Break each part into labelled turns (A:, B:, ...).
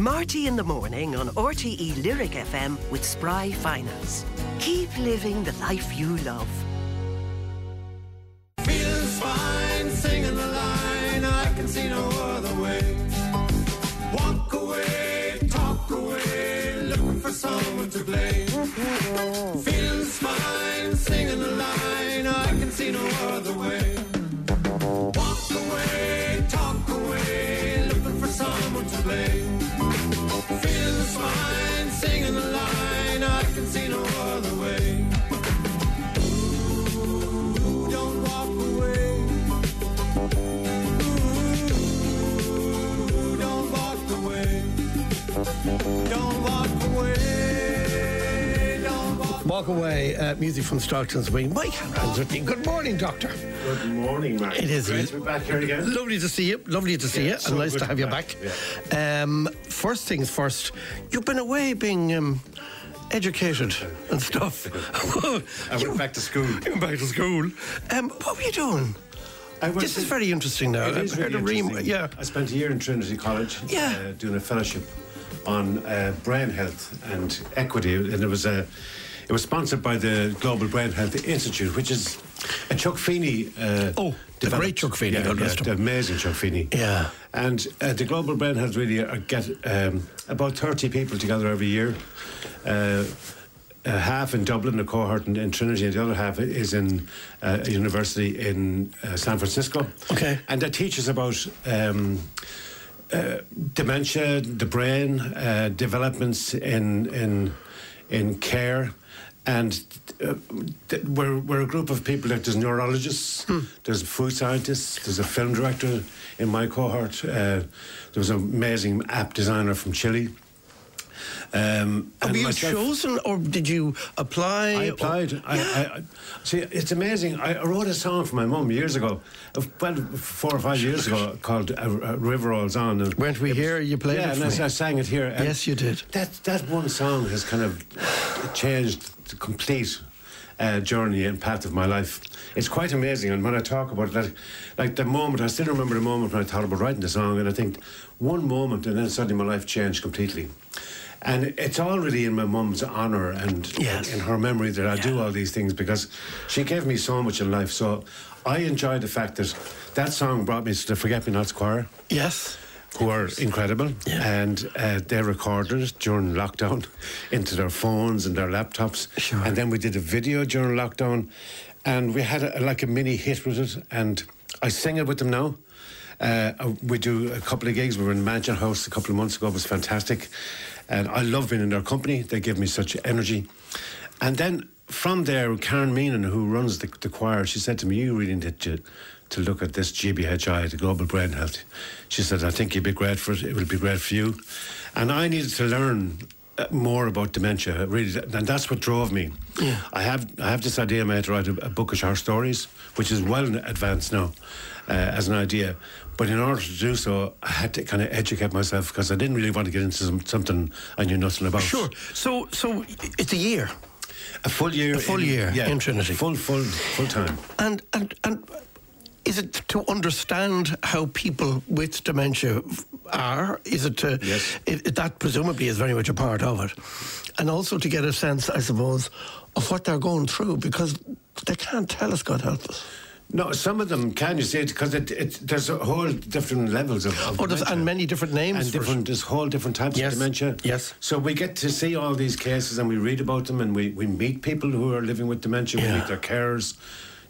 A: Marty in the morning on RTE Lyric FM with Spry Finance. Keep living the life you love.
B: Feels fine singing the line. I can see no other way. Walk away, talk away, looking for someone to blame. Feels fine singing the line. I can see no other way. Don't walk away. Don't walk Walk away,
C: uh, music from Stockton's Wing. Mike Hands with me. Good morning, Doctor.
D: Good morning, Mark.
C: It is.
D: Great to be back here again.
C: Lovely to see you. Lovely to see
D: Yeah,
C: you.
D: so
C: and nice to have you
D: back,
C: back. Um, first things first, you've been away being um, educated and stuff.
D: I went back to school.
C: You went back to school. Um, what were you doing? This is very interesting now.
D: It
C: a ream-
D: interesting.
C: yeah.
D: I spent a year in Trinity College
C: Yeah.
D: uh, doing a fellowship on uh, brain health and equity, and it was a. It was sponsored by the Global Brain Health Institute, which is a Chuck Feeney. Uh,
C: Oh, the great Chuck Feeney,
D: Yeah, yeah, the amazing Chuck Feeney.
C: Yeah.
D: And uh, the Global Brain Health really are, get um, about 30 people together every year. Uh, uh, half in Dublin, a cohort in, in Trinity, and the other half is in uh, a university in uh, San Francisco.
C: Okay.
D: And they teach us about um, uh, dementia, the brain, uh, developments in in in care, and uh, th- we're we're a group of people. Like there's neurologists, there's food scientists, there's a film director in my cohort. Uh, there was an amazing app designer from Chile. Um,
C: Were you
D: myself-
C: chosen or did you apply?
D: I applied. I, I, I, see, it's amazing. I wrote a song for my mum years ago, uh, well, four or five years ago, called uh, uh, "River Rolls On." And
C: Weren't we
D: it was-
C: here? You played
D: yeah,
C: it
D: and I. I sang it here. and
C: Yes, you did.
D: That that one song has kind of changed the complete uh, journey and path of my life. It's quite amazing, and when I talk about that, like the moment, I still remember the moment when I thought about writing the song, and I think one moment, and then suddenly my life changed completely. And it's all really in my mum's honour and
C: Yes.
D: in her memory that I do all these things because she gave me so much in life. So I enjoy the fact that that song brought me to the Forget Me Nots Choir
C: Yes.
D: who are incredible, and uh, they recorded it during lockdown into their phones and their laptops,
C: Sure.
D: and then we did a video during lockdown, and we had a, like a mini hit with it, and I sing it with them now. Uh, uh, we do a couple of gigs. We were in Mansion House a couple of months ago. It was fantastic, and I love being in their company. They give me such energy, and then from there, Karen Meenan, who runs the, the choir, she said to me, "You really need to." to look at this GBHI, the Global Brain Health. She said, I think you'd be great for it. It will be great for you. And I needed to learn more about dementia, really, and that's what drove me. I have I have this idea, mate, to write a, a book of short stories, which is well advanced now uh, as an idea. But in order to do so, I had to kind of educate myself because I didn't really want to get into some, something I knew nothing about.
C: Sure. So, so it's a year,
D: A full year.
C: A full
D: in,
C: year
D: yeah,
C: in Trinity.
D: Full, full, full time.
C: and and and is it to understand how people with dementia are? Is it to?
D: Yes.
C: It, that presumably is very much a part of it, and also to get a sense, I suppose, of what they're going through because they can't tell us. God help us.
D: No, some of them can you see it because it, it, there's a whole different levels of, of
C: Oh, there's,
D: dementia.
C: and many different names
D: and different there's whole different types
C: Yes,
D: of dementia.
C: yes.
D: So we get to see all these cases and we read about them and we, we meet people who are living with dementia.
C: Yeah.
D: We meet their carers.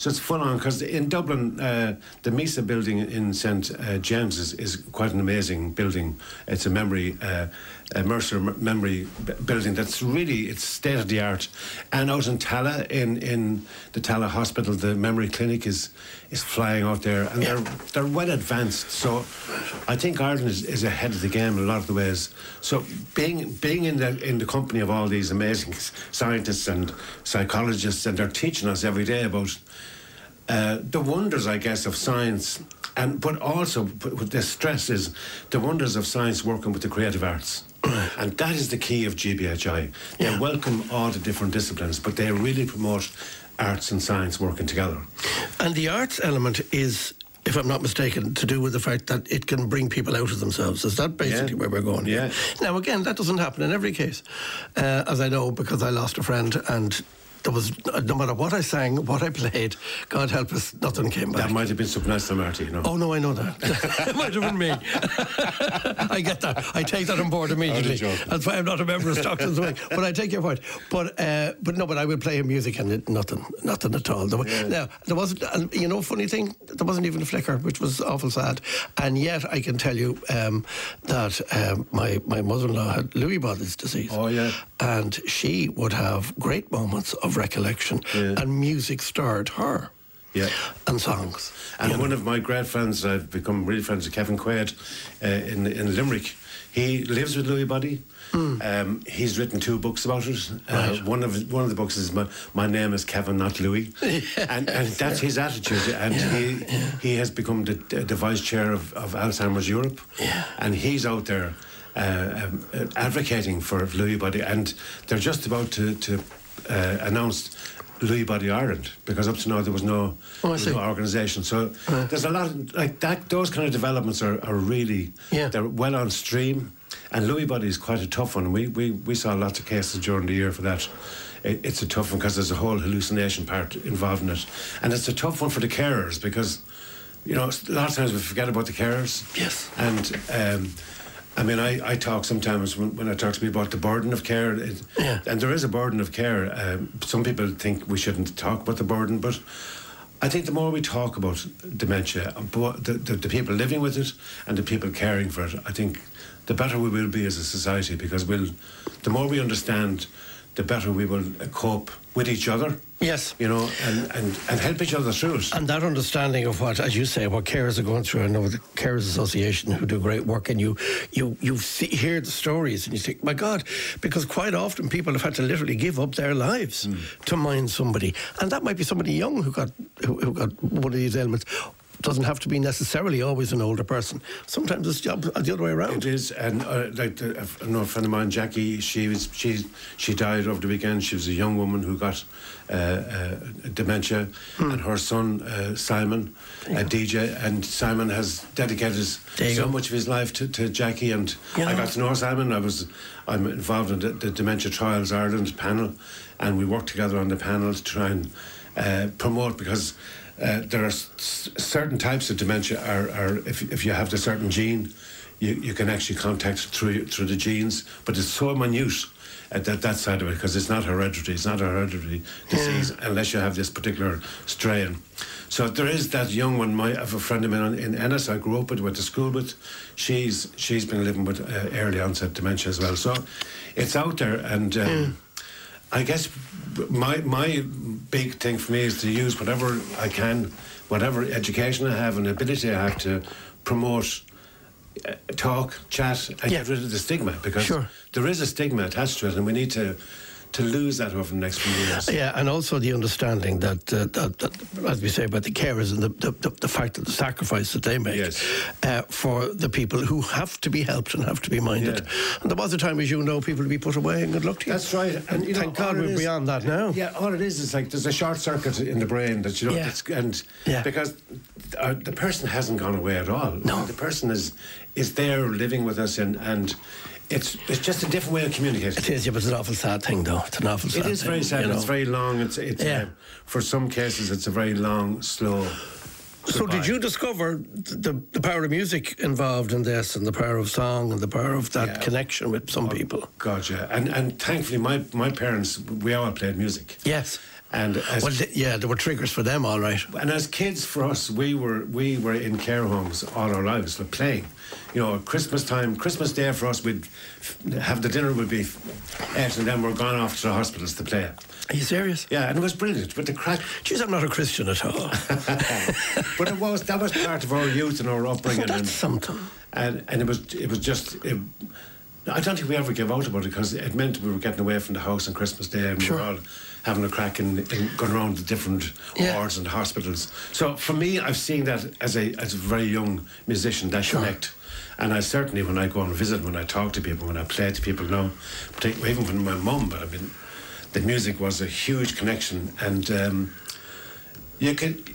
D: So it's full on because in Dublin, uh, the Mercer building in St uh, James is, is quite an amazing building. It's a memory, uh, a Mercer memory b- building that's really it's state of the art. And out in Tallaght, in, in the Tallaght Hospital, the memory clinic is is flying out there, and they're they're well advanced. So I think Ireland is, is ahead of the game in a lot of the ways. So being being in the in the company of all these amazing scientists and psychologists, and they're teaching us every day about uh, the wonders, I guess, of science, and but also what the stress is the wonders of science working with the creative arts, and that is the key of GBHI. They
C: Yeah.
D: welcome all the different disciplines, but they really promote arts and science working together.
C: And the arts element is if I'm not mistaken, to do with the fact that it can bring people out of themselves. Is that basically
D: Yeah.
C: where we're going?
D: Yeah.
C: Now, again, that doesn't happen in every case, uh, as I know because I lost a friend and. There was no matter what I sang, what I played. God help us, nothing came back.
D: That might have been else, Marty. You know.
C: Oh no, I know that. it might have been me. I get that. I take that on board immediately. That's why I'm not a member of Stockton's Wing. But I take your point. But uh, but no, but I will play him music and it, nothing, nothing at all. There, wa- Now there wasn't, and you know, funny thing, there wasn't even a flicker, which was awful sad. And yet I can tell you um, that um, my my mother-in-law had Lewy Body's disease.
D: Oh, yeah.
C: And she would have great moments of recollection,
D: Yeah.
C: and music stirred her.
D: Yeah.
C: And songs.
D: And
C: you know.
D: one of my great friends, I've become really friends with Kevin Quaid uh, in in Limerick. He lives with Lewy Body. Um, he's written two books about it. Uh, One of one of the books is my, my name is Kevin, not Lewy, and, and that's his attitude. And he he has become the, the vice chair of, of Alzheimer's Europe, and he's out there uh, um, advocating for Lewy Body, and they're just about to to uh, announce Lewy Body Ireland because up to now there was no,
C: Oh,
D: there was no organisation. So there's a lot of, like that. Those kind of developments are, are really
C: Yeah.
D: they're well on stream. And Lewy Body is quite a tough one. We we, we saw lots of cases during the year for that. It, it's a tough one because there's a whole hallucination part involved in it, and it's a tough one for the carers because you know a lot of times we forget about the carers.
C: Yes.
D: And um, I mean, I, I talk sometimes when, when I talk to people about the burden of care, it,
C: Yeah.
D: and there is a burden of care. Um, some people think we shouldn't talk about the burden, but I think the more we talk about dementia, the, the, the people living with it and the people caring for it, I think the better we will be as a society because we'll, the more we understand, the better we will uh, cope with each other.
C: Yes.
D: You know, and, and, and help each other through it.
C: And that understanding of what, as you say, what carers are going through. I know the Carers Association who do great work, and you you you see, hear the stories, and you think, my God, because quite often people have had to literally give up their lives to mind somebody, and that might be somebody young who got who, who got one of these ailments. Doesn't have to be necessarily always an older person. Sometimes it's job the other way around.
D: It is, and uh, like the, I know a friend of mine, Jackie. She was she she died over the weekend. She was a young woman who got uh, uh, dementia,
C: Hmm.
D: and her son uh, Simon, a DJ, and Simon has dedicated so
C: go.
D: much of his life to, to Jackie. And
C: You
D: I got to know Simon. I was I'm involved in the, the Dementia Trials Ireland panel, and we worked together on the panel to try and uh, promote because. Uh, there are s- certain types of dementia are, are if, if you have the certain gene you, you can actually contact through through the genes, but it's so minute at that, that side of it because it's not hereditary. It's not a hereditary disease unless you have this particular strain. So there is that young one. My, I have a friend of mine in Ennis. I grew up with, went to school with. She's she's been living with uh, early onset dementia as well. So it's out there, and um, I guess my my big thing for me is to use whatever I can, whatever education I have and ability I have to promote uh, talk, chat, and
C: Yeah.
D: get rid of the stigma because
C: Sure.
D: there is a stigma attached to it, and we need to to lose that over the next few years.
C: Yeah, and also the understanding that, uh, that, that as we say about the carers and the, the, the, fact that the sacrifice that they make
D: Yes.
C: uh, for the people who have to be helped and have to be minded.
D: Yeah.
C: And there was a time, as you know, people to be put away and good luck to you.
D: That's right,
C: And
D: know,
C: thank God we're
D: is-
C: beyond that now.
D: Yeah, all it is is like there's a short circuit in the brain that you know,
C: Yeah.
D: and
C: Yeah.
D: because uh, the person hasn't gone away at all.
C: No.
D: the person is is there living with us, and and it's it's just a different way of communicating.
C: It is, yeah, but it's an awful sad thing, though. It's an awful sad
D: It is very sad. It's
C: know.
D: very long. It's it's
C: Yeah.
D: uh, for some cases it's a very long, slow.
C: So,
D: goodbye.
C: did you discover the, the power of music involved in this, and the power of song, and the power of that
D: Yeah.
C: connection with some people?
D: God, yeah, and and thankfully my my parents we all played music.
C: Yes.
D: And as,
C: Well, th- yeah, there were triggers for them, all right.
D: and as kids, for us, we were we were in care homes all our lives, like playing. You know, Christmas time, Christmas Day for us, we'd f- have the dinner would be and then we're gone off to the hospitals to play.
C: Are you serious?
D: Yeah, and it was brilliant. But the crack,
C: Jeez, I'm not a Christian at all.
D: but it was that was part of our youth and our upbringing.
C: That's
D: and,
C: something.
D: and and it was it was just. It, I don't think we ever gave out about it because it meant we were getting away from the house on Christmas Day and
C: Sure.
D: we were all having a crack and, going around the different
C: Yeah.
D: wards and hospitals. So for me, I've seen that as a as a very young musician that connect. And I certainly, when I go and visit, when I talk to people, when I play to people now, even when my mum, but I mean, the music was a huge connection, and um, you could.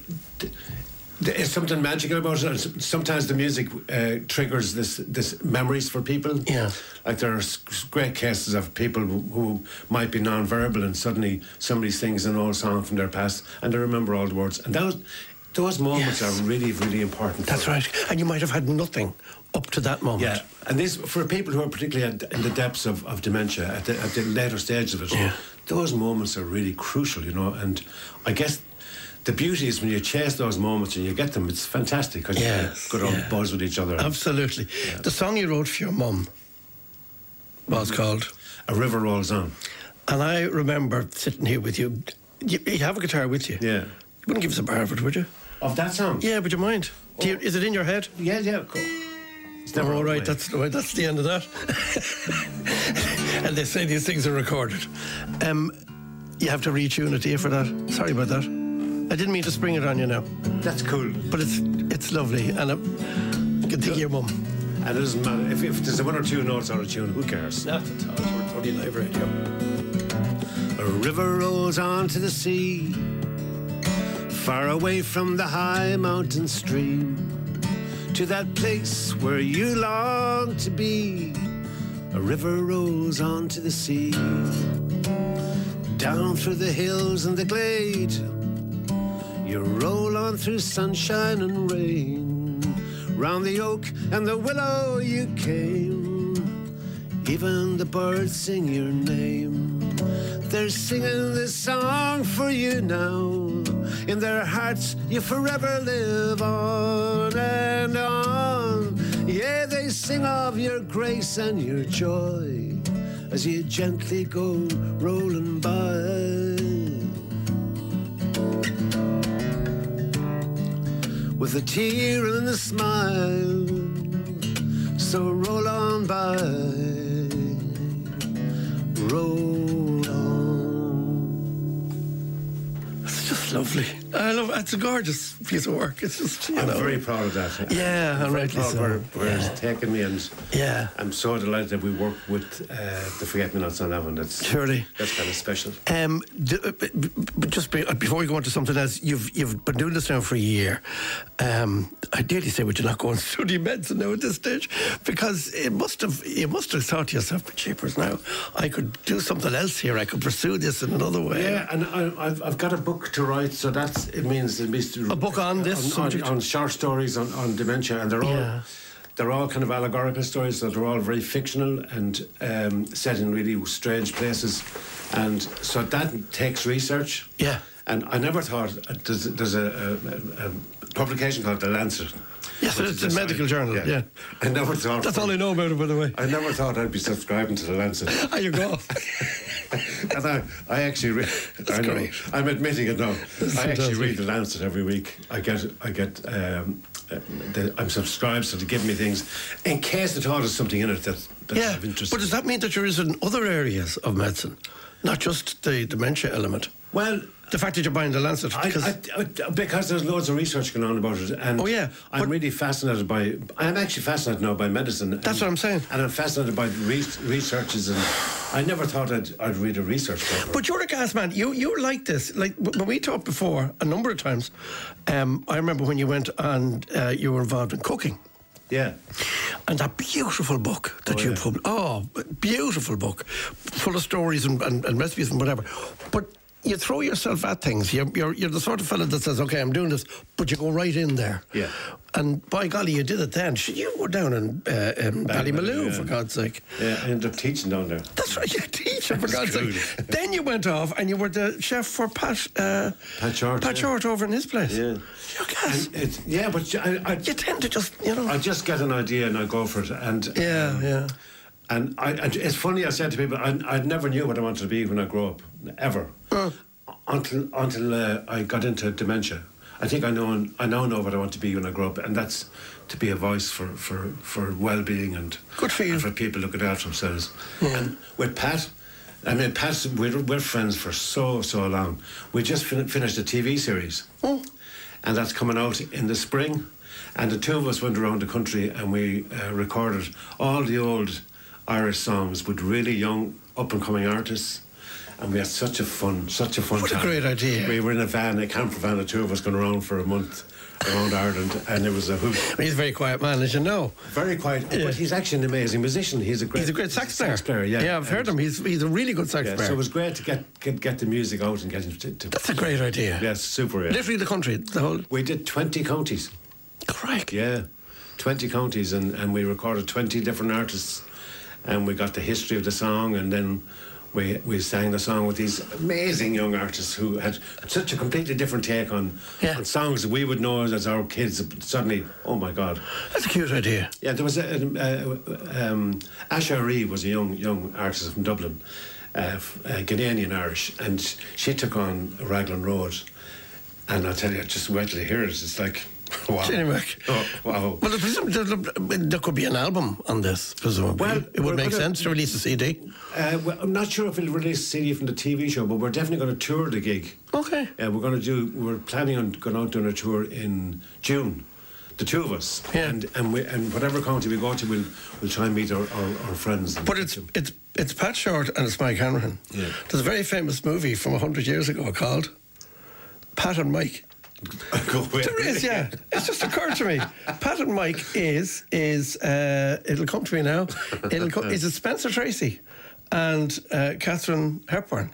D: There's something magical about it. Sometimes the music uh, triggers this this memories for people.
C: Yeah.
D: Like there are great cases of people who, might be non-verbal and suddenly somebody sings an old song from their past and they remember all the words. And those those moments
C: Yes.
D: are really really important.
C: That's right. And you might have had nothing up to that moment.
D: Yeah, and this for people who are particularly in the depths of, of dementia, at the, at the later stage of it,
C: Yeah.
D: those moments are really crucial, you know. And I guess the beauty is when you chase those moments and you get them, it's fantastic because
C: Yes,
D: you get good old
C: yeah.
D: buzz with each other.
C: Absolutely. The song you wrote for your mum was called,
D: A river rolls on.
C: and I remember sitting here with you. You, you have a guitar with you.
D: Yeah.
C: You wouldn't give us a bar of it, would you?
D: Of that song?
C: Yeah, would you mind? Do you, oh. is it in your head?
D: yeah, yeah. Cool. It's never
C: All right, that's the. That's the end of that. and they say these things are recorded. Um, you have to retune it, you, for that? Sorry about that. I didn't mean to spring it on you now,
D: that's cool.
C: but it's it's lovely, and you can think your mum.
D: And it doesn't matter if, if there's one or two notes on a tune. Who cares?
C: Not at all. We're totally live radio.
D: A river rolls on to the sea, far away from the high mountain stream, to that place where you long to be. A river rolls onto the sea, down through the hills and the glade. You roll on through sunshine and rain, round the oak and the willow you came. Even the birds sing your name. They're singing this song for you now. In their hearts, you forever live on and on. Yeah, they sing of your grace and your joy as you gently go rolling by. With a tear and a smile, so roll on by roll on.
C: It's just lovely. I love. It's a gorgeous piece of work. It's just you
D: I'm
C: know.
D: very proud of that.
C: Yeah,
D: I'm very
C: rightly
D: proud
C: so.
D: where, where
C: Yeah.
D: it's taken me, and
C: Yeah.
D: I'm so delighted that we work with uh, the Forget Me Nots on that one. That's
C: Surely.
D: that's kind of special.
C: Um, d- uh, b- b- but just be, uh, before we go on to something else, you've you've been doing this now for a year. Um, I daily say, would you not go and study medicine now at this stage? Because it must have you must have thought to yourself, but cheapers now, I could do something else here. I could pursue this in another way.
D: Yeah, and I, I've, I've got a book to write, so that's it means it means to,
C: A book on this
D: on,
C: subject?
D: on, short stories on, on dementia, and they're all
C: Yeah.
D: they're all kind of allegorical stories. So they're all very fictional and um, set in really strange places, and so that takes research.
C: Yeah.
D: And I never thought uh, there's, there's a, a, a, a publication called The Lancet.
C: Yes, it's a medical journal, yeah.
D: I never thought.
C: That's all I know about it, by the way.
D: I never thought I'd be subscribing to The Lancet.
C: There you go.
D: and I, I actually, re- I know,
C: great.
D: I'm admitting it now.
C: That's
D: I actually read the Lancet every week. I get, I get, um, uh, the, I'm subscribed, so they give me things in case at all there's something in it that that's
C: yeah,
D: of interest.
C: but does that mean that you're in other areas of medicine, not just the dementia element?
D: well,
C: The fact that you're buying the Lancet,
D: I,
C: because
D: I, I, because there's loads of research going on about it, and
C: Oh, yeah,
D: I'm really fascinated by. I'm actually fascinated now by medicine.
C: That's
D: and-
C: what I'm saying.
D: and I'm fascinated by re- researches, and I never thought I'd, I'd read a research paper.
C: But you're a gas man. You you're like this. Like when we talked before a number of times. Um, I remember when you went and uh, you were involved in cooking.
D: yeah,
C: And that beautiful book that
D: Oh,
C: you
D: yeah.
C: published. Oh, beautiful book, full of stories and, and, and recipes and whatever. But you throw yourself at things. You're, you're, you're the sort of fella that says, okay, I'm doing this, but you go right in there.
D: Yeah.
C: And by golly, you did it then. Sh- You were down in, uh, in Ballymaloe,
D: yeah.
C: for God's sake.
D: yeah. I ended up teaching down there.
C: That's right, you're a teacher, for God's sake. then you went off and you were the chef for Pat, uh,
D: Pat Short,
C: Pat
D: yeah.
C: Short over in his place.
D: Yeah. It, yeah, but I, I,
C: You tend to just, you know.
D: I just get an idea and I go for it. And
C: yeah, yeah.
D: And I, and it's funny. I said to people, I, I never knew what I wanted to be when I grew up, ever, until until uh, I got into dementia. I think I know I now know what I want to be when I grow up, and that's to be a voice for for, for well being and
C: Good for you.
D: and for people looking after themselves. And with Pat. I mean, Pat, we're, we're friends for so, so long. We just fin- finished a TV series and that's coming out in the spring. And the two of us went around the country and we uh, recorded all the old Irish songs with really young, up and coming artists. And we had such a fun, such a fun time.
C: What a great idea.
D: We were in a van, a camper van, the two of us going around for a month, around Ireland, and it was a hoot.
C: He's a very quiet man, as you know.
D: Very quiet,
C: Yeah.
D: but he's actually an amazing musician. He's a great,
C: He's a great sax player.
D: Sax player, yeah.
C: Yeah, I've heard him. He's he's a really good sax
D: Yeah,
C: player.
D: so it was great to get get, get the music out and get him to. to
C: That's a great idea.
D: yeah, super. Yeah.
C: Literally the country, the whole.
D: We did twenty counties.
C: Crike.
D: Yeah, 20 counties, and, and we recorded 20 different artists, and we got the history of the song, and then we, we sang the song with these amazing young artists who had such a completely different take on,
C: Yeah.
D: on songs that we would know as our kids. Suddenly, oh my God.
C: That's a cute idea.
D: Yeah, there was a, a, a um, Asha Ree was a young young artist from Dublin, uh, f- uh, Ghanaian Irish, and she took on Raglan Road, and I tell you, just wait till you hear it. It's like, wow,
C: Mac.
D: oh, wow.
C: Well, there, could be an album on this, presumably.
D: Well,
C: it would make
D: gonna-
C: sense to release a CD.
D: Uh, well, I'm not sure if we'll release a CD from the TV show, but we're definitely going to tour the gig.
C: Okay.
D: Yeah, we're going to do. We're planning on going out doing a tour in June, the two of us.
C: Yeah.
D: And and we, and whatever county we go to, we'll we'll try and meet our, our, our friends.
C: But it's
D: them.
C: it's it's Pat Short and it's Mike Hanrahan.
D: Yeah.
C: There's a very famous movie from hundred years ago called Pat and Mike. There is, yeah. It's just occurred to me. Pat and Mike is is uh, it'll come to me now. It'll co- is it Spencer Tracy and uh, Katharine Hepburn.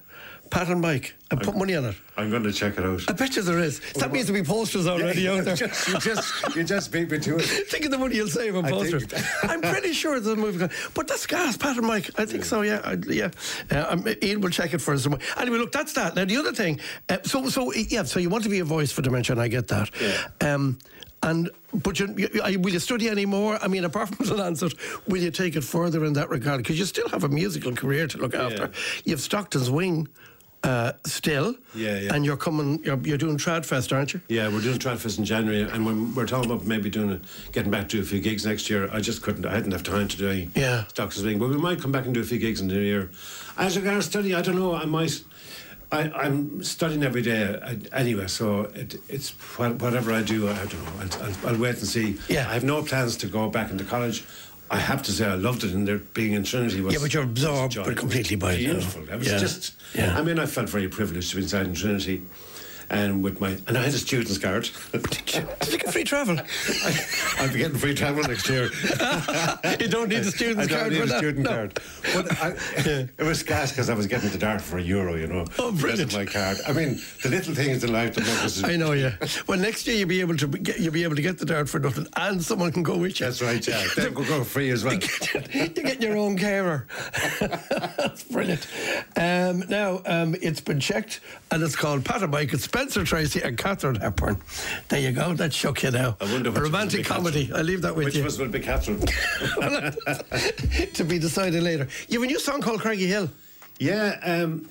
C: Pat and Mike. I put money on it.
D: I'm going to check it out.
C: I bet you there is. That means there'll be posters already out there.
D: Just, you just you just beat me to it.
C: Think of the money you'll save on
D: I
C: posters. I'm pretty sure there's a movie, going- but that's gas, Pat and Mike. I think so. Yeah, I, yeah. Uh, Ian will check it for us. Anyway, look, that's that. Now the other thing. Uh, so, so yeah. So you want to be a voice for dementia, and I get that.
D: Yeah.
C: Um, and but you, you, will you study any more? I mean, apart from the Lancet, will you take it further in that regard? Because you still have a musical career to look after. You have Stockton's Wing. Uh, still,
D: Yeah, yeah.
C: and you're coming. You're, you're doing Tradfest, aren't you?
D: Yeah, we're doing Tradfest in January, and when we're talking about maybe doing it, getting back to a few gigs next year. I just couldn't. I hadn't have time to do any
C: Yeah.
D: Stockton's Wing, but we might come back and do a few gigs in the new year. As regards study, I don't know. I might. I, I'm studying every day uh, anyway, so it, it's whatever I do. I don't know. I'll, I'll, I'll wait and see.
C: Yeah.
D: I have no plans to go back into college. I have to say I loved it, and there being in Trinity was
C: Yeah, but you're absorbed completely by it.
D: Beautiful. It was
C: Yeah.
D: just.
C: Yeah.
D: I mean, I felt very privileged to be inside in Trinity, and with my and I had a student's card.
C: Did you get free travel?
D: I'll be getting free travel next year.
C: you don't need a student's
D: I don't
C: card
D: need a
C: that.
D: student
C: No.
D: card. But I, it was gas because I was getting the dart for a euro, you know.
C: Oh, brilliant.
D: My card. I mean, the little things in life that make us.
C: I know, yeah. Well, next year you'll be able to get, you'll be able to get the dart for nothing, and someone can go with you.
D: That's right, yeah. Then we'll go free as well.
C: you get your own carer. That's brilliant. Um, now, um, it's been checked and it's called Pat and Mike. Spencer Tracy and Katharine Hepburn. There you go. That shook you now.
D: I wonder
C: A romantic
D: was will be
C: comedy.
D: Catherine.
C: I leave that with you.
D: Which
C: you.
D: was will be Catherine?
C: to be decided later. You have a new song called Craigie Hill.
D: yeah. Um,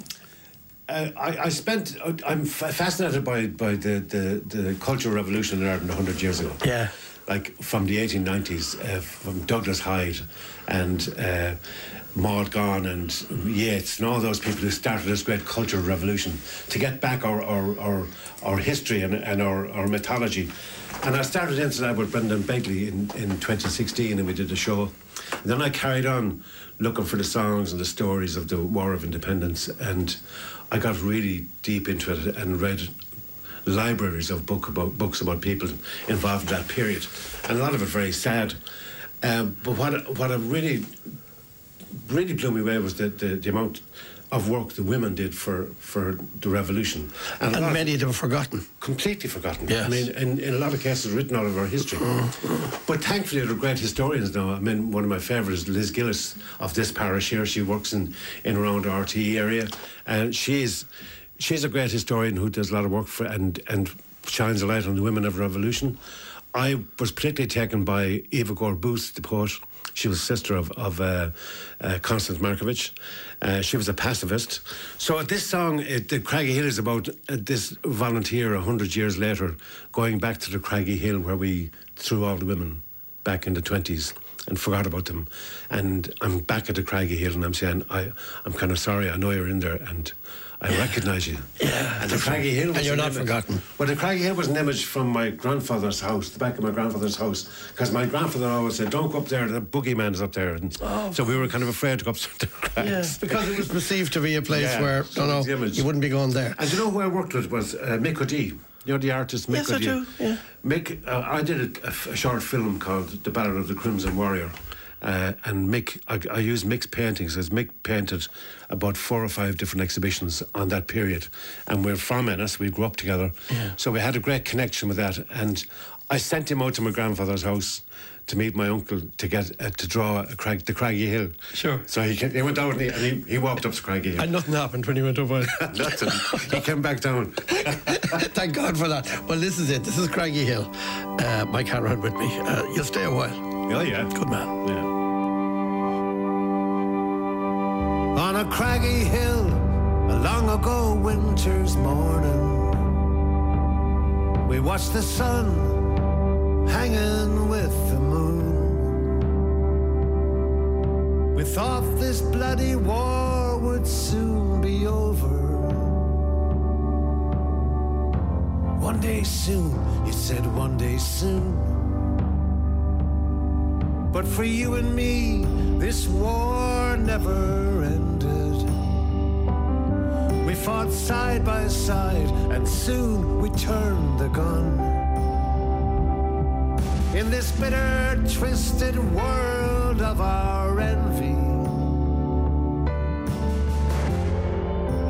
D: uh, I, I spent. I'm fa- fascinated by by the, the, the cultural revolution in Ireland 100 years ago.
C: Yeah.
D: like from the 1890s, uh, from Douglas Hyde and uh, Gonne and Yeats and all those people who started this great cultural revolution to get back our, our, our, our history and, and our, our mythology. And I started into that with Brendan Begley in, in 2016 and we did a show. And then I carried on looking for the songs and the stories of the War of Independence and I got really deep into it and read libraries of book about books about people involved in that period, and a lot of it very sad. Um, but what what I really really blew me away was the, the, the amount of work the women did for, for the revolution, a
C: And many of them forgotten.
D: completely forgotten.
C: Yes.
D: I mean, in, in a lot of cases, written out of our history. but thankfully, they're great historians now. I mean, one of my favourites is Liz Gillis of this parish here. She works in, in around the RTE area, and she's she's a great historian who does a lot of work for and and shines a light on the women of revolution. I was particularly taken by Eva Gore Booth, the poet. She was sister of, of uh, uh, Constance Markievicz. Uh, she was a pacifist. So this song, it, the Craggy Hill, is about uh, this volunteer a hundred years later going back to the Craggy Hill where we threw all the women back in the 20s and forgot about them. And I'm back at the Craggy Hill and I'm saying, I, I'm kind of sorry, I know you're in there and I recognise you.
C: Yeah,
D: And the Craggy Hill was
C: And you're
D: an
C: not
D: image-
C: forgotten.
D: well, the Craggy Hill was an image from my grandfather's house, the back of my grandfather's house, because my grandfather always said, "Don't go up there. The boogeyman is up there." And so we were kind of afraid to go up to the crags.
C: Yeah, because it was perceived to be a place
D: Yeah,
C: where
D: so
C: no, no, you wouldn't be going there.
D: And you know who I worked with was uh, Mick O'Dea.
E: You know the artist Mick
C: Yes, I do, yeah.
E: Mick, uh, I did a short film called The Ballad of the Crimson Warrior. Uh, and Mick, I, I used Mick's paintings because Mick painted about four or five different exhibitions on that period. And we're from Ennis, we grew up together. Yeah. So we had a great connection with that. And I sent him out to my grandfather's house to meet my uncle to get uh, to draw a crag, the Craggy Hill.
C: Sure.
E: So he, came, he went out and, he, and he, he walked up to Craggy Hill.
C: And nothing happened when he went over.
E: Nothing. he came back down.
C: Thank God for that. Well, this is it. This is Craggy Hill. Uh, Mike Hanrahan with me. Uh, you'll stay a while.
E: Oh, yeah.
C: Good man.
E: Yeah.
D: Craggy hill a long ago winter's morning. We watched the sun hanging with the moon. We thought this bloody war would soon be over. One day soon, you said one day soon. But for you and me, this war never ended. Fought side by side, and soon we turned the gun. In this bitter, twisted world of our envy,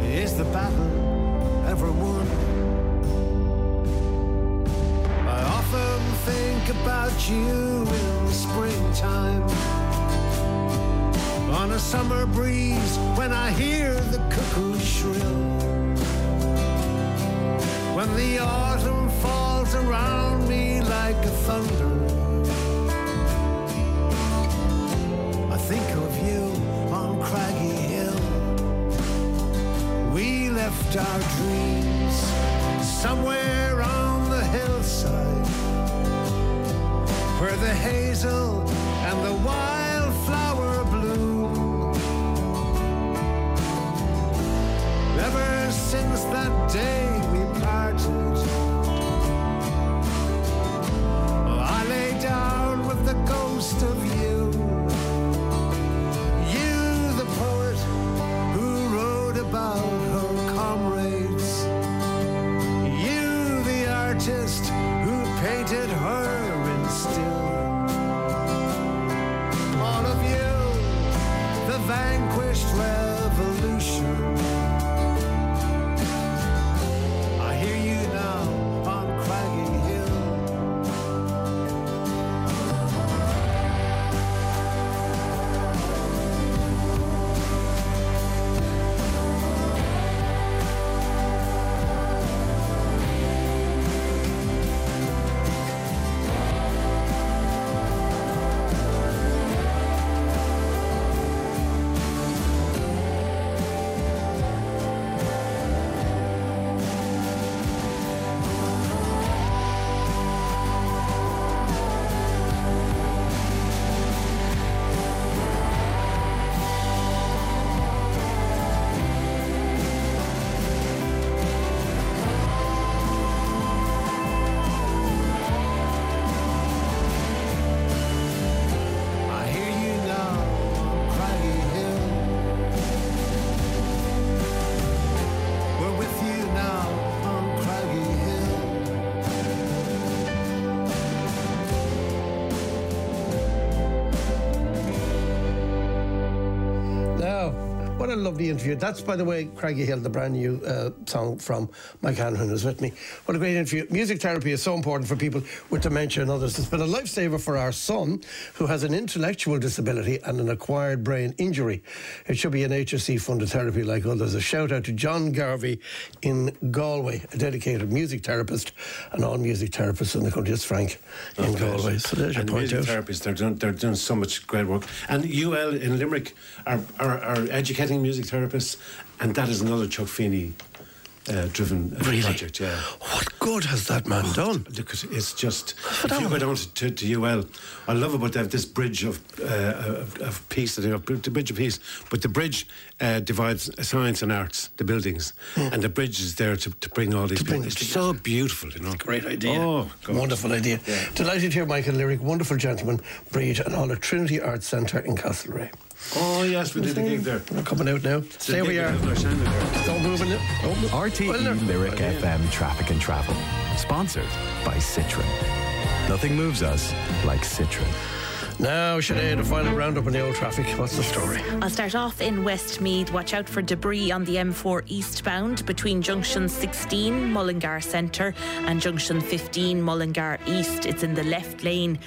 D: is the battle ever won? I often think about you in springtime. On a summer breeze, when I hear the cuckoo shrill. When the autumn falls around me like a thunder. I think of you on Craggy Hill. We left our dreams somewhere on the hillside where the hazel and the wildflower day we parted, I lay down with the ghost of
C: what a lovely interview. That's, by the way, Craigie Hill, the brand new uh, song from Mike Hanrahan who's with me. What a great interview. Music therapy is so important for people with dementia and others. It's been a lifesaver for our son, who has an intellectual disability and an acquired brain injury. It should be an HSE funded therapy like others. A shout out to John Garvey in Galway, a dedicated music therapist, and all music therapists in the country. It's Frank in Galway. So there's your
E: and
C: point
E: music
C: out.
E: therapists, they're doing, they're doing so much great work. And UL in Limerick are, are, are educating music therapists, and that is another Chuck Feeney uh, driven uh,
C: Really?
E: project. Yeah.
C: What good has that man done?
E: Look, it's- just if you go down to, to, UL, I love about they have this bridge of uh, of, of peace that they have, the bridge of peace. But the bridge uh, divides science and arts, the buildings, and the bridge is there to, to bring all these.
C: To bring
E: It's so beautiful, you know.
C: Great idea.
E: Oh, God.
C: Wonderful idea. Delighted to hear Michael Lyric, wonderful gentleman, Breed, and all at Trinity Arts Centre in Castlereagh.
E: Oh yes, we did a gig there.
C: We're coming out now. Stay where you are.
E: There's a gig with Shannon there.
C: Don't move in it. Oh,
F: RTE
C: well, there-
F: E Lyric oh, FM Traffic and Travel. Sponsored by Citroen. Nothing moves us like Citroen.
C: Now, Sinead, a final roundup on the old traffic. What's the story?
G: I'll start off in Westmeath. Watch out for debris on the M4 eastbound between junction 16, Mullingar Centre, and junction 15, Mullingar East. It's in the left lane.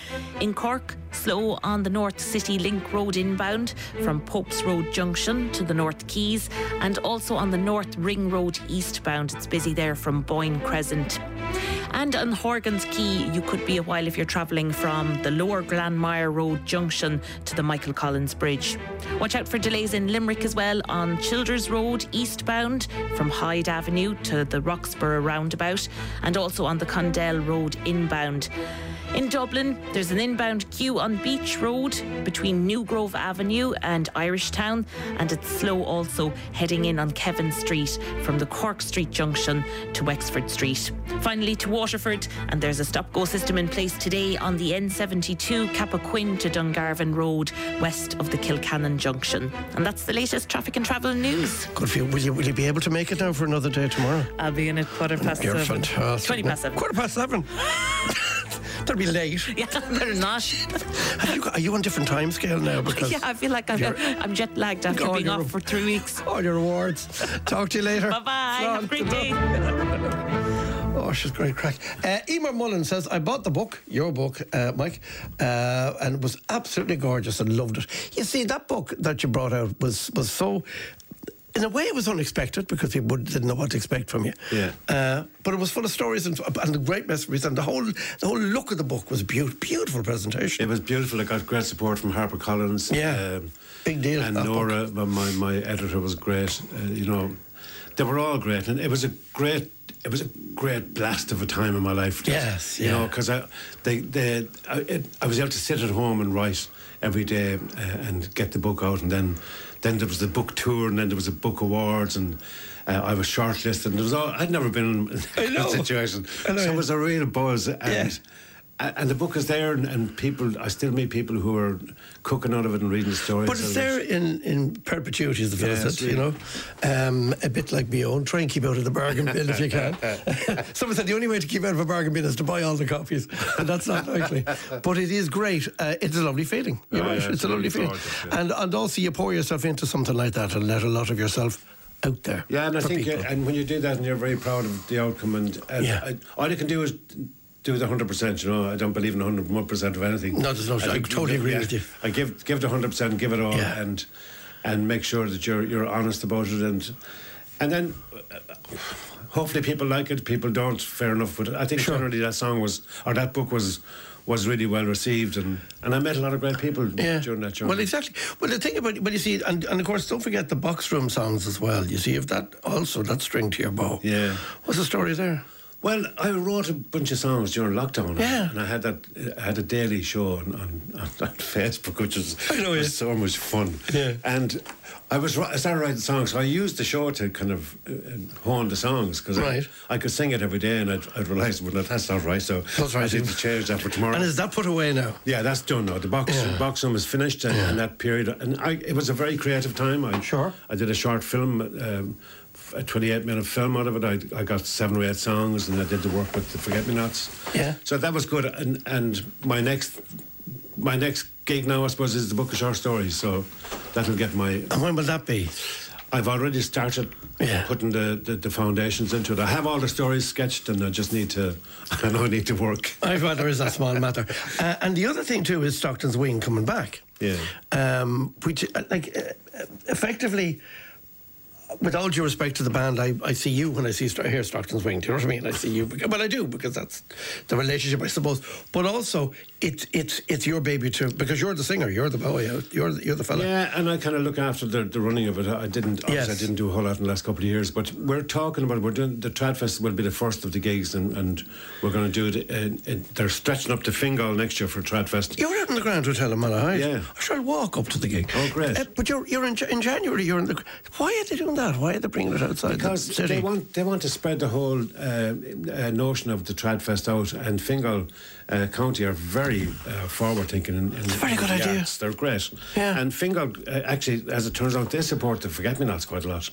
G: In Cork, slow on the North City Link Road inbound from Popes Road Junction to the North Keys, and also on the North Ring Road eastbound. It's busy there from Boyne Crescent. And on Horgan's Quay, you could be a while if you're travelling from the Lower Glanmire Road Junction to the Michael Collins Bridge. Watch out for delays in Limerick as well on Childers Road eastbound from Hyde Avenue to the Roxboro roundabout, and also on the Condell Road inbound. In Dublin, there's an inbound queue on Beach Road between New Grove Avenue and Irish Town, and it's slow also heading in on Kevin Street from the Cork Street junction to Wexford Street. Finally, to Waterford, and there's a stop go system in place today on the N72 Cappoquin to Dungarvan Road, west of the Kilcannon junction. And that's the latest traffic and travel news.
C: Good for you. Will you, will you be able to make it now for another day tomorrow?
G: I'll be in at quarter past
C: You're
G: seven.
C: fantastic.
G: 20 past seven.
C: Quarter past seven. That'll be late.
G: Yeah, better not.
C: You got- are you on different time scale now? Because
G: Yeah, I feel like I'm, I'm jet lagged after being off for three weeks.
C: all your awards. Talk to you later.
G: Bye bye. Have a great day.
C: Oh, she's great crack. Uh, Emer Mullen says, I bought the book, your book, uh, Mike, uh, and it was absolutely gorgeous and loved it. You see, that book that you brought out was, was so. In a way, it was unexpected because people didn't know what to expect from you.
D: Yeah.
C: Uh, but it was full of stories and, and great messages, and the whole the whole look of the book was beautiful, beautiful presentation.
D: It was beautiful. I got great support from Harper Collins.
C: Yeah. Big deal,
D: And Nora, my, my my editor, was great. Uh, you know, they were all great, and it was a great. It was a great blast of a time in my life.
C: Yes,
D: you know, because I, they, they, I, it, I was able to sit at home and write every day uh, and get the book out, and then, then there was the book tour, and then there was the book awards, and uh, I was shortlisted. And there was all, I'd never been in that situation, so it was a real buzz, and.
C: Yeah.
D: And the book is there, and, and people, I still meet people who are cooking out of it and reading the stories.
C: But it's there in, in perpetuity, as the fellow
D: Yeah,
C: said, you know. Um, a bit like my own. Try and keep out of the bargain bin if you can. Someone said the only way to keep out of a bargain bin is to buy all the copies. And that's not likely. But it is great. Uh, it's a lovely feeling.
D: Oh,
C: right.
D: yeah,
C: it's,
D: it's
C: a lovely feeling.
D: yeah.
C: And, and also, you pour yourself into something like that and let a lot of yourself out there.
D: Yeah, and I think, uh, and when you do that and you're very proud of the outcome, and, and
C: Yeah.
D: I, all you can do is do the 100%, you know. I don't believe in 100% of anything.
C: No, there's no- I
D: think
C: totally agree with you.
D: I give give the 100%, give it all,
C: Yeah.
D: and and make sure that you're you're honest about it, and and then uh, hopefully people like it, people don't, fair enough. But I think
C: Sure.
D: generally that song was, or that book was, was really well received, and, and I met a lot of great people
C: Yeah.
D: during that journey.
C: Well, exactly. Well, the thing about, but you see, and, and of course, don't forget the box room songs as well. You see, if that also that string to your bow.
D: Yeah.
C: What's the story there?
D: Well, I wrote a bunch of songs during lockdown.
C: Yeah.
D: And I had that I had a daily show on, on, on, Facebook, which was,
C: know,
D: was
C: yeah.
D: so much fun.
C: Yeah.
D: And I was I started writing songs, so I used the show to kind of uh, hone the songs because
C: Right.
D: I, I could sing it every day, and I'd, I'd realised, well, that's not right. So
C: That's right.
D: I need to change that for tomorrow.
C: And is that put away now?
D: yeah, that's done now. The box
C: Yeah.
D: box room is finished, and, and that period, and I, it was a very creative time. I,
C: Sure.
D: I did a short film, um, a 28 minute film out of it. I, I got seven or eight songs, and I did the work with the Forget Me Nots.
C: Yeah.
D: So that was good. And and my next my next gig now, I suppose, is the book of short stories. So that'll get my.
C: And when will that be?
D: I've already started
C: Yeah.
D: putting the, the, the foundations into it. I have all the stories sketched, and I just need to. I know I need to work.
C: I there is that small matter. Uh, and the other thing too is Stockton's Wing coming back.
D: Yeah.
C: Um, which, uh, like, uh, effectively, with all due respect to the band, I, I see you when I see St- hear Stockton's Wing. Do you know what I mean? I see you. Because, well, I do because that's the relationship, I suppose. But also, it's it's it's your baby too because you're the singer, you're the boy, you're the, you're the fella.
D: Yeah, and I kind of look after the, the running of it. I didn't. Obviously,
C: Yes.
D: I didn't do a whole lot in the last couple of years, but we're talking about. We're doing the Tradfest will be the first of the gigs, and, and we're going to do it. In, in, they're stretching up to Fingal next year for Tradfest.
C: You're out in the Grand Hotel in Malahide.
D: Yeah.
C: I shall walk up to the gig.
D: Oh, great.
C: Uh, but you're you're in, in January. You're in the. Why are they doing that? Why are they bringing it outside
D: Because
C: the city?
D: they want they want to spread the whole uh, uh, notion of the Tradfest out, and Fingal uh, County are very uh, forward thinking. In, in
C: a very good
D: the
C: idea.
D: arts. They're great.
C: Yeah.
D: And Fingal, uh, actually, as it turns out, they support the Forget Me Nots quite a lot.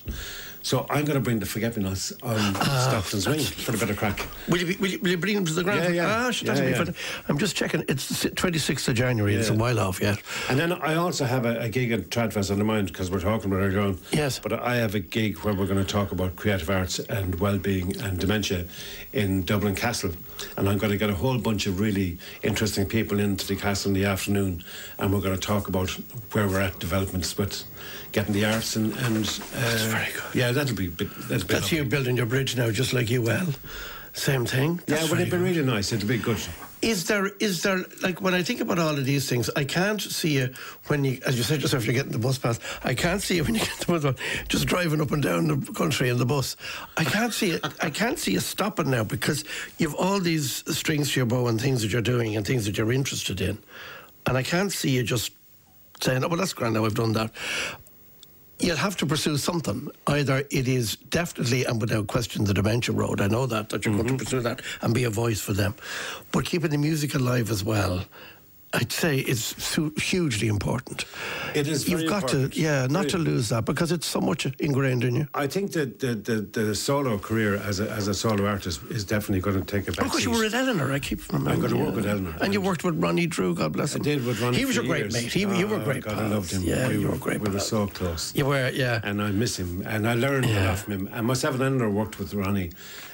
D: So I'm going to bring the forget me nots on
C: Ah,
D: Stockton's Wing for a bit of crack.
C: Will you, be, will, you, will you bring them to the ground?
D: Yeah, yeah.
C: Ah,
D: Yeah,
C: be
D: yeah.
C: I'm just checking. It's the 26th of January. It's a while off yet.
D: And then I also have a, a gig at Tradfest on the mind because we're talking about earlier on.
C: Yes.
D: But I have a gig where we're going to talk about creative arts and well-being and dementia in Dublin Castle, and I'm going to get a whole bunch of really interesting people into the castle in the afternoon, and we're going to talk about where we're at developments with getting the arts and and uh,
C: very good.
D: Yeah, that'll be bit- that'll
C: That's you building your bridge now, just like you well. Same thing.
D: Yeah,
C: That's
D: well,
C: very
D: it'd be really nice. It'll be good.
C: Is there, is there, like, when I think about all of these things, I can't see you when you, as you said yourself, you're getting the bus pass. I can't see you when you get the bus pass, just driving up and down the country in the bus. I can't see it. I can't see you stopping now because you've all these strings to your bow and things that you're doing and things that you're interested in. And I can't see you just saying, oh, well, that's grand now, I've done that. You'll have to pursue something. Either it is definitely and without question the dementia road. I know that that you're going to mm-hmm. pursue that and be a voice for them, but keeping the music alive as well. I'd say is su- hugely important.
D: It is very
C: You've got
D: important.
C: to, yeah, not
D: Very-
C: to lose that because it's so much ingrained in you.
D: I think that the, the, the solo career as a, as a solo artist is definitely going to take a back
C: Because you were at Eleanor, I keep remembering.
D: I'm
C: gonna
D: work with Eleanor.
C: and you worked with Ronnie Drew. God bless him.
D: I did with Ronnie.
C: He was your great
D: years.
C: mate. He, you were
D: Oh,
C: great.
D: God, I loved him.
C: Yeah,
D: we
C: you
D: were,
C: were great.
D: We were
C: pals.
D: so close.
C: You were, yeah.
D: And I miss him. And I learned a
C: Yeah.
D: lot from him. And myself and Eleanor worked with Ronnie.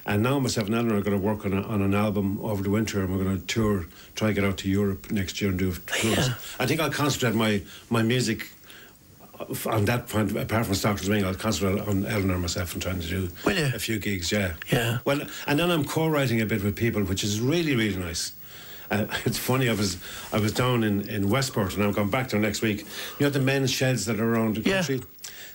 D: And now myself and Eleanor are going to work on, a, on an album over the winter. And we're going to tour, try to get out to Europe next year and do tours. I think I'll concentrate my, my music uh, on that point, apart from Stockton's Wing, I'll concentrate on Eleanor and myself and trying to do a few gigs, yeah.
C: Yeah.
D: Well, and then I'm co-writing a bit with people, which is really, really nice. Uh, it's funny. I was I was down in, in Westport, and I'm going back there next week. You know the men's sheds that are around the
C: Yeah.
D: country.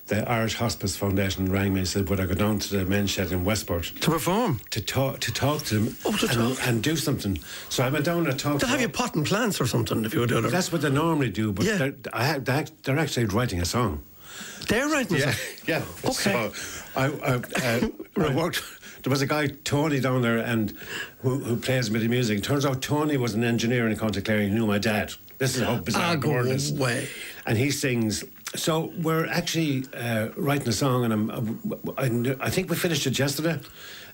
D: The Irish Hospice Foundation rang me and said, "Would I go down to the men's shed in Westport
C: To perform.
D: to talk to talk to them
C: Oh, to
D: and,
C: talk.
D: and do something?" So I went down and talked.
C: They'll
D: to
C: have you
D: all-
C: potting plants or something if you were doing it.
D: That's what they normally do, but
C: Yeah.
D: they're, I, they're they're actually writing a song.
C: They're writing
D: Yeah, yeah.
C: Okay.
D: So I, I, uh, I worked. There was a guy Tony down there, and who, who plays me the music. Turns out Tony was an engineer in County Clare. He knew my dad. This is how bizarre
C: Ah,
D: the world is.
C: away.
D: And he sings. So we're actually uh, writing a song, and I'm, I, I think we finished it yesterday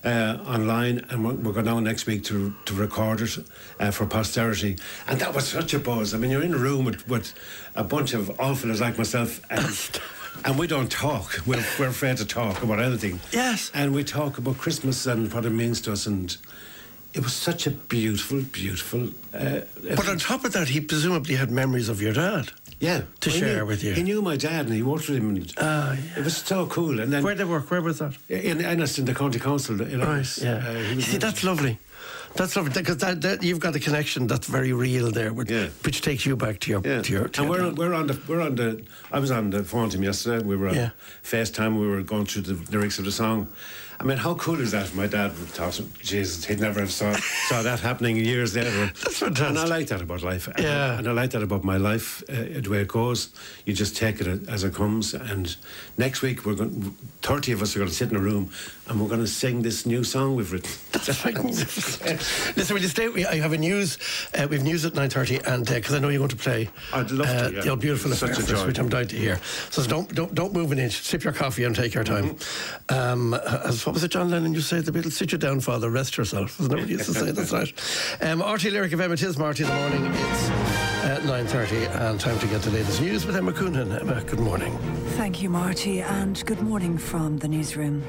D: uh, online, and we're, we're going down next week to to record it uh, for posterity. And that was such a buzz. I mean, you're in a room with, with a bunch of old fellas like myself, and and we don't talk. We're, we're afraid to talk about anything.
C: Yes.
D: And we talk about Christmas and what it means to us, and it was such a beautiful, beautiful. Uh,
C: But on top of that, he presumably had memories of your dad.
D: Yeah,
C: to share
D: knew-
C: with you.
D: He knew my dad, and he worked with him. And
C: Ah,
D: It was so cool. And then
C: Where they work? Where was that?
D: in Ennis, in the county council. In
C: Right.
D: Ennis,
C: Yeah.
D: uh,
C: You See, that's lovely. That's lovely because that, that, you've got a connection that's very real there, with,
D: Yeah.
C: which takes you back to your
D: Yeah,
C: to your. To
D: and
C: your
D: we're we're on the we're on the. I was on the phone to him yesterday. We were on
C: Yeah.
D: FaceTime. We were going through the lyrics of the song. I mean, how cool is that? My dad thought, Jesus, he'd never have saw, saw that happening years later.
C: That's fantastic.
D: And I like that about life. And I-
C: Yeah.
D: And I like that about my life, uh, the way it goes. You just take it as it comes. And next week, we're going, 30 of us are going to sit in a room and we're going to sing this new song we've written.
C: That's magnificent. Listen, will you stay? with me? I have a news. Uh, we've news at nine thirty, and because I know you're going to play.
D: I'd love to,
C: uh,
D: yeah.
C: The old beautiful
D: Such
C: affair,
D: a joy.
C: which I'm dying to hear. So don't don't don't move an inch. Sip your coffee and take your time.
D: Mm-hmm.
C: Um, as what was it, John Lennon? You say the Beatles, "Sit you down, Father, rest yourself." Isn't that what he used to say? That's right. Um, RTÉ Lyric FM, it is Marty in the morning. It's uh, nine thirty, and time to get the latest news with Emma Coonan. Emma, good morning.
H: Thank you, Marty, and good morning from the newsroom.